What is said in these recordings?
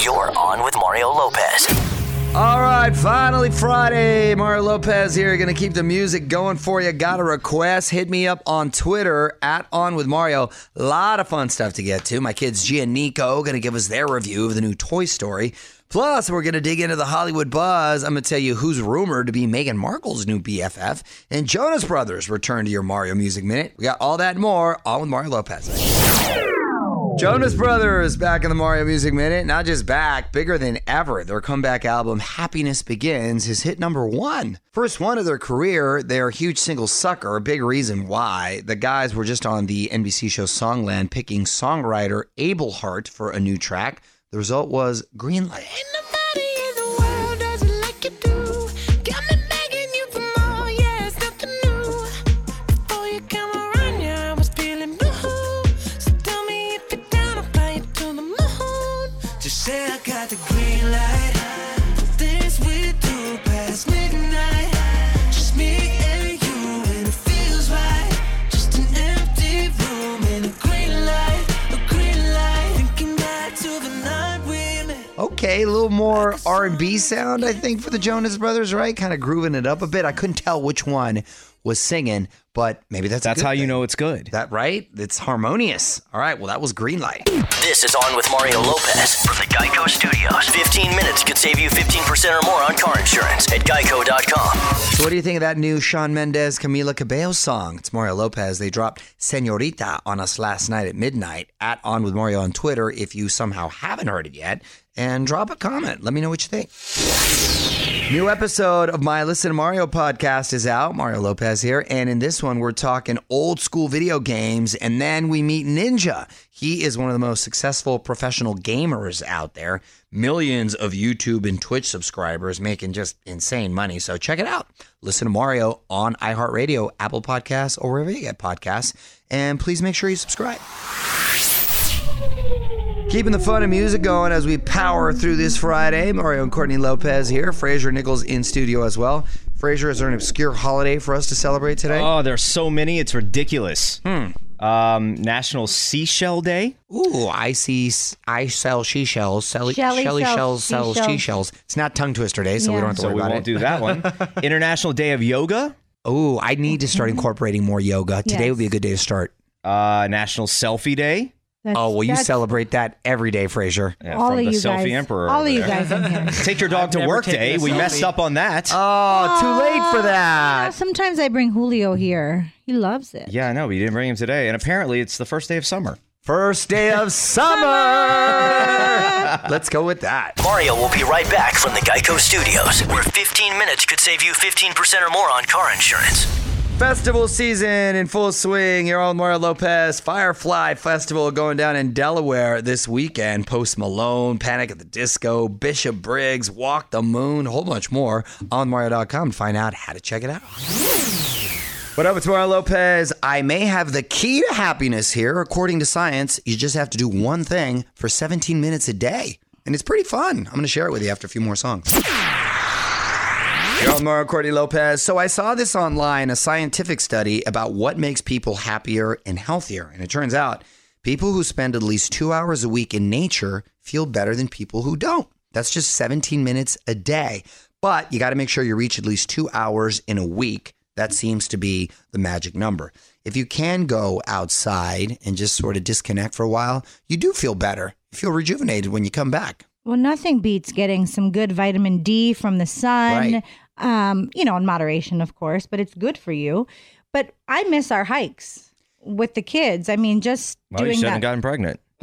You're on with Mario Lopez. All right, finally Friday. Mario Lopez here. Gonna keep the music going for you. Got a request? Hit me up on Twitter at On With Mario. A lot of fun stuff to get to. My kids Gia and Nico gonna give us their review of the new Toy Story. Plus, we're gonna dig into the Hollywood buzz. I'm gonna tell you who's rumored to be Meghan Markle's new BFF. And Jonas Brothers return to your Mario Music Minute. We got all that and more on with Mario Lopez. Jonas Brothers back in the Mario Music Minute. Not just back, bigger than ever. Their comeback album, Happiness Begins, is hit number one. First one of their career, they're a huge single sucker. A big reason why. The guys were just on the NBC show Songland picking songwriter Abel Hart for a new track. The result was Greenlight. A little more R&B sound, I think, for the Jonas Brothers, right? Kind of grooving it up a bit. I couldn't tell which one was singing, but maybe that's a That's good how you know it's good. that right. It's harmonious. All right, well, that was Greenlight. This is On with Mario Lopez from the Geico Studios. 15 minutes could save you 15% or more on car insurance at geico.com. So, what do you think of that new Shawn Mendes, Camila Cabello song? It's Mario Lopez. They dropped Senorita on us last night at midnight at On With Mario on Twitter. If you somehow haven't heard it yet, and drop a comment. Let me know what you think. New episode of my Listen to Mario podcast is out. Mario Lopez here. And in this one, we're talking old school video games. And then we meet Ninja. He is one of the most successful professional gamers out there. Millions of YouTube and Twitch subscribers making just insane money. So check it out. Listen to Mario on iHeartRadio, Apple Podcasts, or wherever you get podcasts. And please make sure you subscribe. Keeping the fun and music going as we power through this Friday. Mario and Courtney Lopez here. Fraser Nichols in studio as well. Fraser, is there an obscure holiday for us to celebrate today? Oh, there's so many. It's ridiculous. Um, National Seashell Day. Ooh, I see. I sell seashells. shells. Shelly, Shelly Shelly sells shells sells she seashells. shells. It's not tongue twister day, so we don't have to So worry we about won't it. do that one. International Day of Yoga. Ooh, I need to start incorporating more yoga. Today Yes. would be a good day to start. Uh, National Selfie Day. That's- Oh, well, you that's celebrate that every day, Fraser. Yeah, all from of the you Selfie guys. Emperor. all over of you there. guys in here. Take your dog to never work taken day. a We messed selfie. up on that. Oh, too late for that. sometimes I bring Julio here. He loves it. yeah, I know. We didn't bring him today, and apparently it's the first day of summer. First day of summer. Let's go with that. Mario will be right back from the Geico Studios, where 15 minutes could save you 15% or more on car insurance. Festival season in full swing. You're on Mario Lopez. Firefly Festival going down in Delaware this weekend. Post Malone, Panic at the Disco, Bishop Briggs, Walk the Moon, a whole bunch more on Mario.com to find out how to check it out. What up, it's Mario Lopez. I may have the key to happiness here. According to science, you just have to do one thing for 17 minutes a day. And it's pretty fun. I'm going to share it with you after a few more songs. You're on Mario Courtney Lopez. So I saw this online, a scientific study about what makes people happier and healthier. And it turns out people who spend at least two hours a week in nature feel better than people who don't. That's just 17 minutes a day. But you got to make sure you reach at least two hours in a week. That seems to be the magic number. If you can go outside and just sort of disconnect for a while, you do feel better. You feel rejuvenated when you come back. Well, nothing beats getting some good vitamin D from the sun. Right. Um, you know, in moderation, of course, but it's good for you. But I miss our hikes with the kids. I mean, just Well, you doing shouldn't that. have gotten pregnant.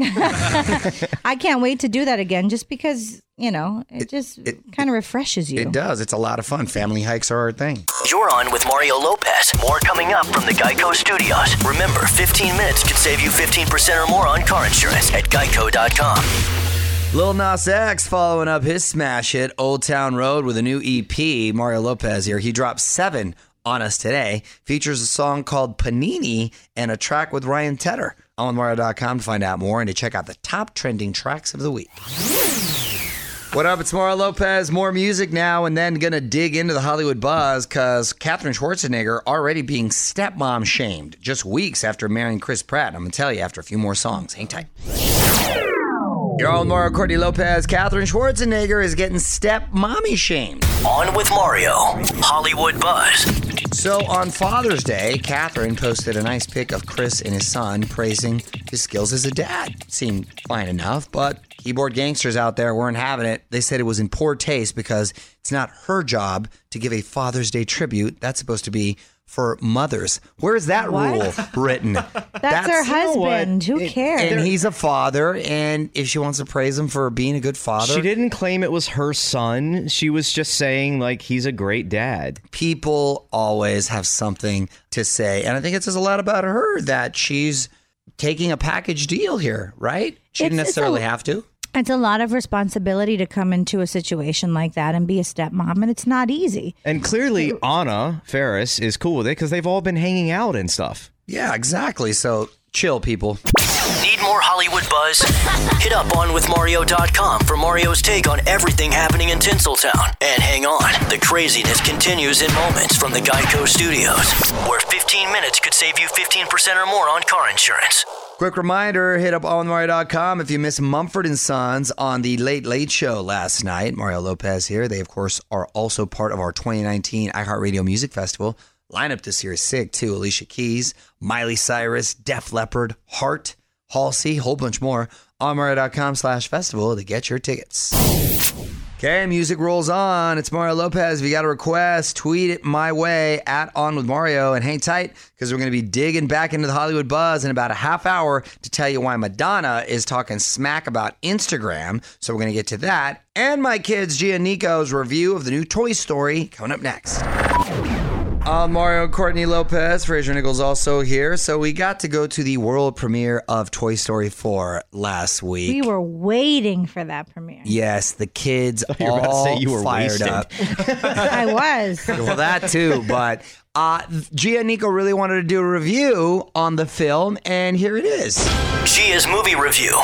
I can't wait to do that again, just because you know it, just it kind of refreshes you. It does. It's a lot of fun. Family hikes are our thing. You're on with Mario Lopez. More coming up from the Geico Studios. Remember, 15 minutes can save you 15% or more on car insurance at geico.com. Lil Nas X following up his smash hit Old Town Road with a new EP. Mario Lopez here. He dropped seven on us today. Features a song called Panini and a track with Ryan Tedder. On Mario.com to find out more and to check out the top trending tracks of the week. What up? It's Mario Lopez. More music now, and then gonna dig into the Hollywood buzz because Katherine Schwarzenegger already being stepmom shamed just weeks after marrying Chris Pratt. I'm gonna tell you after a few more songs. Hang tight. Your own Mario Courtney Lopez, Katherine Schwarzenegger is getting step mommy shamed. On with Mario. Hollywood Buzz. So on Father's Day, Katherine posted a nice pic of Chris and his son praising his skills as a dad. Seemed fine enough, but keyboard gangsters out there weren't having it. They said it was in poor taste because it's not her job to give a Father's Day tribute. That's supposed to be for mothers. Where's that What? rule written? That's, her know what? husband. Who cares? And he's a father, and if she wants to praise him for being a good father, She didn't claim it was her son. She was just saying like he's a great dad. people always have something to say. And I think it says a lot about her that she's taking a package deal here, right? She didn't It's- it's a- necessarily have to. It's a lot of responsibility to come into a situation like that and be a stepmom, and it's not easy. And clearly Anna Faris is cool with it because they've all been hanging out and stuff. Yeah, exactly. So chill, people. Need more Hollywood buzz? Hit up onwithmario.com for Mario's take on everything happening in Tinseltown. And hang on, the craziness continues in moments from the Geico Studios, where 15 minutes could save you 15% or more on car insurance. Quick reminder, hit up allmario.com if you missed Mumford and Sons on the Late Late Show last night. Mario Lopez here. They, of course, are also part of our 2019 iHeartRadio Music Festival. Lineup this year is sick, too. Alicia Keys, Miley Cyrus, Def Leppard, Hart, Halsey, whole bunch more. allmario.com slash festival to get your tickets. Okay, music rolls on. It's Mario Lopez. If you got a request, tweet it my way at On With Mario and hang tight because we're going to be digging back into the Hollywood buzz in about a half hour to tell you why Madonna is talking smack about Instagram. So we're going to get to that and my kids Gia and Nico's review of the new Toy Story coming up next. I'm Mario Courtney Lopez. Fraser Nichols also here. So we got to go to the world premiere of Toy Story 4 last week. We were waiting for that premiere. Yes, the kids you were about to all say you were fired wasted. up. I was. well, that too, but uh, Gia and Nico really wanted to do a review on the film, and here it is. Gia's movie review.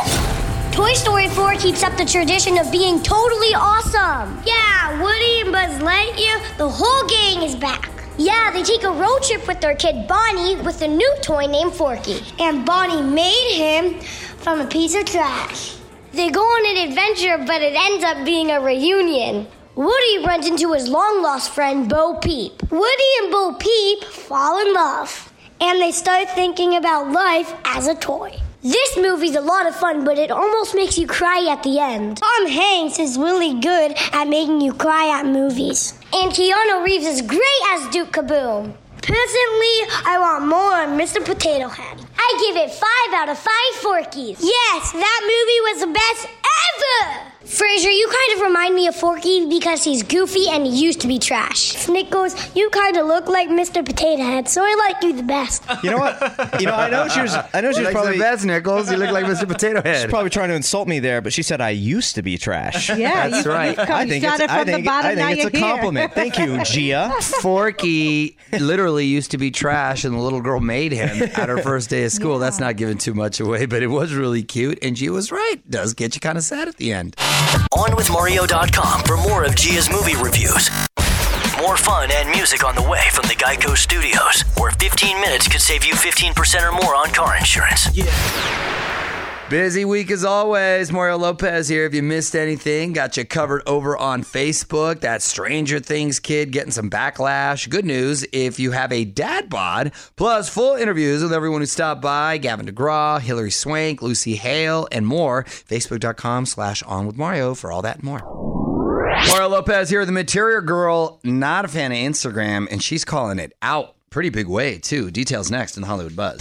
Toy Story 4 keeps up the tradition of being totally awesome. Yeah, Woody and Buzz Lightyear, the whole gang is back. Yeah, they take a road trip with their kid Bonnie with a new toy named Forky. And Bonnie made him from a piece of trash. They go on an adventure, but it ends up being a reunion. Woody runs into his long lost friend Bo Peep. Woody and Bo Peep fall in love, and they start thinking about life as a toy. This movie's a lot of fun, but it almost makes you cry at the end. Tom Hanks is really good at making you cry at movies. And Keanu Reeves is great as Duke Kaboom. Personally, I want more Mr. Potato Head. I give it 5 out of 5 Forkies. Yes, that movie was the best ever! Fraser, you kind of remind me of Forky because he's goofy and he used to be trash. Snickles, you kind of look like Mr. Potato Head, so I like you the best. You know what? You know, I know she was. I know she was Like probably the best, Nichols. You look like Mr. Potato Head. she's probably trying to insult me there, but she said I used to be trash. Yeah, That's you, right. Come, I you think it's, started I from think, the bottom. I think it's a here. compliment. Thank you, Gia. Forky literally used to be trash, and the little girl made him at her first day of school. That's not giving too much away, but it was really cute, and Gia was right. Does get you kind of sad at the end. OnWithMario.com for more of Gia's movie reviews. More fun and music on the way from the Geico Studios, where 15 minutes could save you 15% or more on car insurance. Busy week as always. Mario Lopez here. If you missed anything, got you covered over on Facebook. That Stranger Things kid getting some backlash. Good news if you have a dad bod, plus full interviews with everyone who stopped by Gavin DeGraw, Hilary Swank, Lucy Hale, and more. Facebook.com slash on with Mario for all that and more. Mario Lopez here, the Material Girl, not a fan of Instagram, and she's calling it out. Pretty big way, too. Details next in the Hollywood Buzz.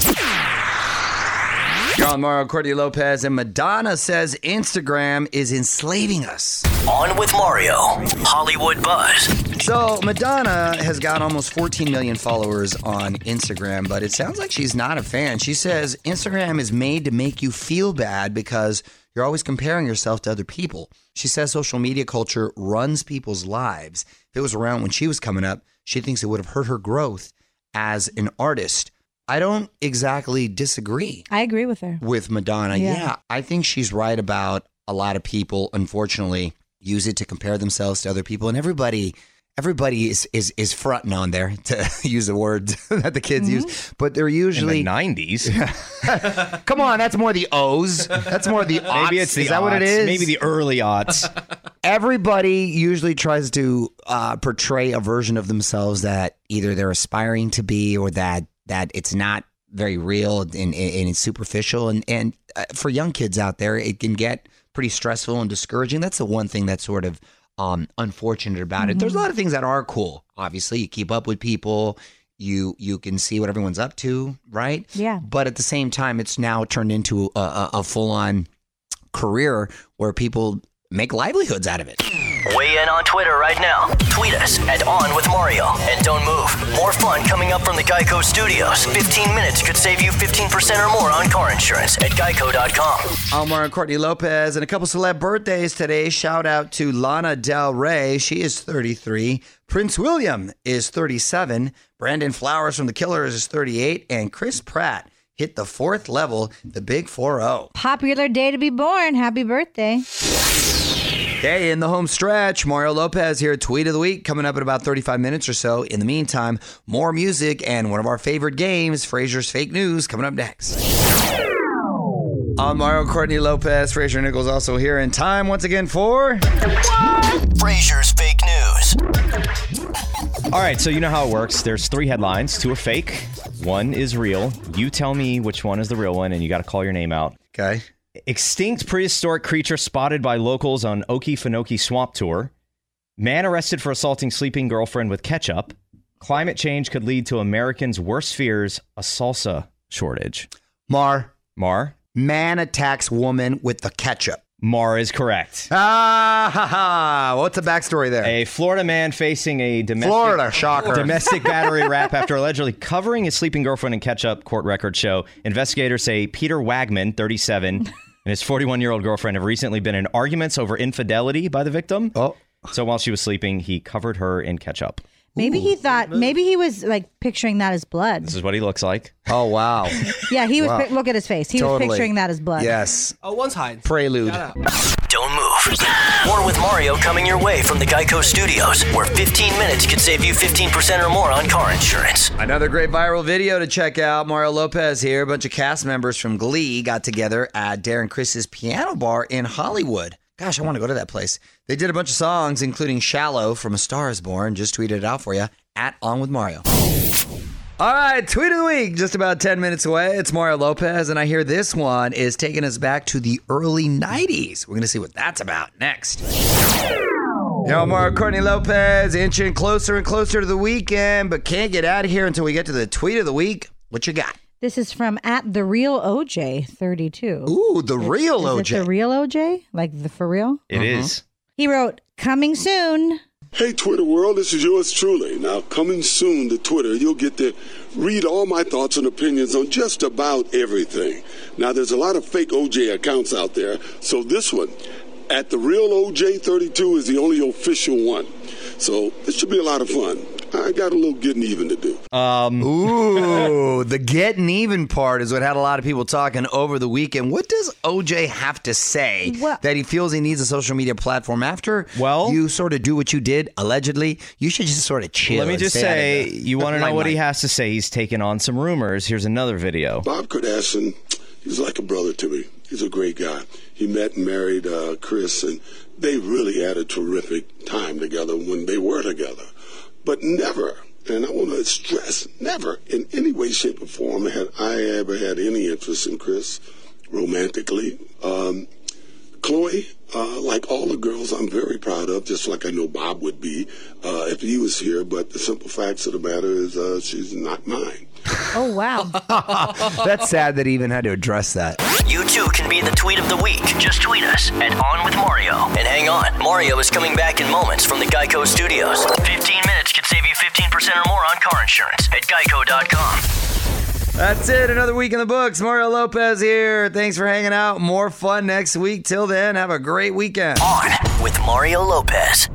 You're on Mario Courtney Lopez, and Madonna says Instagram is enslaving us. On with Mario, Hollywood Buzz. So, Madonna has got almost 14 million followers on Instagram, but it sounds like she's not a fan. She says Instagram is made to make you feel bad because you're always comparing yourself to other people. She says social media culture runs people's lives. If it was around when she was coming up, she thinks it would have hurt her growth as an artist. I don't exactly disagree I agree with her. with Madonna. Yeah. Yeah. I think she's right about a lot of people, unfortunately, use it to compare themselves to other people. And everybody everybody is is is fronting on there to use the word that the kids use, but they're usually In the 90s. come on. That's more the O's. That's more the aughts. Maybe it's the is that what it is? Maybe the early aughts. everybody usually tries to uh, portray a version of themselves that either they're aspiring to be or that that it's not very real and, and, and it's superficial. And and uh, for young kids out there it can get pretty stressful and discouraging. That's the one thing that's sort of um, unfortunate about it. There's a lot of things that are cool. Obviously you keep up with people. You you can see what everyone's up to right? Yeah. but at the same time it's now turned into a, a, a full-on career where people make livelihoods out of it Weigh in on Twitter right now. Tweet us at On With Mario. And don't move. More fun coming up from the Geico Studios. 15 minutes could save you 15% or more on car insurance at geico.com. Omar and Courtney Lopez, and a couple celeb birthdays today. Shout out to Lana Del Rey. She is 33. Prince William is 37. Brandon Flowers from The Killers is 38. And Chris Pratt hit the fourth level, the big oh. 4 0. Popular day to be born. Happy birthday. Okay, in the home stretch, Mario Lopez here, tweet of the week, coming up in about 35 minutes or so. In the meantime, more music and one of our favorite games, Fraser's Fake News, coming up next. I'm Mario Courtney Lopez. Fraser Nichols also here in time once again for. Fraser's Fake News. All right, so you know how it works. There's three headlines. Two are fake, one is real. You tell me which one is the real one, and you got to call your name out. Okay. Extinct prehistoric creature spotted by locals on Okefenokee Swamp Tour. Man arrested for assaulting sleeping girlfriend with ketchup. Climate change could lead to Americans' worst fears: a salsa shortage. Mar, Mar, man attacks woman with the ketchup. Mar is correct. Ah, ha, ha. What's the backstory there? A Florida man facing a domestic Florida, shocker. domestic battery rap after allegedly covering his sleeping girlfriend in ketchup. Court records show. Investigators say Peter Wagman, 37, and his 41-year-old girlfriend have recently been in arguments over infidelity by the victim. Oh. So while she was sleeping, he covered her in ketchup. Maybe he thought, maybe he was like picturing that as blood. This is what he looks like. Oh, wow. Yeah, he was. Wow. pic- look at his face. He was picturing that as blood. yes. Oh, one's hiding. Prelude. Don't move. More with Mario coming your way from the Geico Studios, where 15 minutes could save you 15% or more on car insurance. Another great viral video to check out. Mario Lopez here. A bunch of cast members from Glee got together at Darren Criss's piano bar in Hollywood. Gosh, I want to go to that place. They did a bunch of songs, including Shallow from A Star is Born. Just tweeted it out for you at On With Mario. All right, tweet of the week, just about 10 minutes away. It's Mario Lopez, and I hear this one is taking us back to the early 90s. We're going to see what that's about next. Yo, Mario Courtney Lopez, inching closer and closer to the weekend, but can't get out of here until we get to the tweet of the week. What you got? This is from at the real OJ thirty two. Ooh, the real Is OJ. it the real OJ? Like the for real? It uh-huh. is. He wrote, "Coming soon." Hey, Twitter world, this is yours truly. Now, coming soon to Twitter, you'll get to read all my thoughts and opinions on just about everything. Now, there's a lot of fake OJ accounts out there, so this one, at the real OJ32, is the only official one. So, this should be a lot of fun. I got a little getting even to do. Um, Ooh, the getting even part is what had a lot of people talking over the weekend. What does OJ have to say Well- that he feels he needs a social media platform after Well- you sort of do what you did allegedly? You should just sort of chill. let me just stay out of say, the you want to know what he has to say? He's taken on some rumors. Here's another video. Bob Kardashian, he's like a brother to me. He's a great guy. He met and married uh, Kris, and they really had a terrific time together when they were together. But never, and I want to stress, never in any way, shape, or form had I ever had any interest in Kris romantically. Um, Khloe, uh, like all the girls, I'm very proud of, just like I know Bob would be uh, if he was here. But the simple facts of the matter is, uh, she's not mine. Oh wow! That's sad that he even had to address that. You too can be the tweet of the week. Just tweet us at On With Mario. And hang on, Mario is coming back in moments from the Geico Studios. 15 or more on car insurance at geico.com. That's it. Another week in the books. Mario Lopez here. Thanks for hanging out. More fun next week. Till then, have a great weekend. On with Mario Lopez.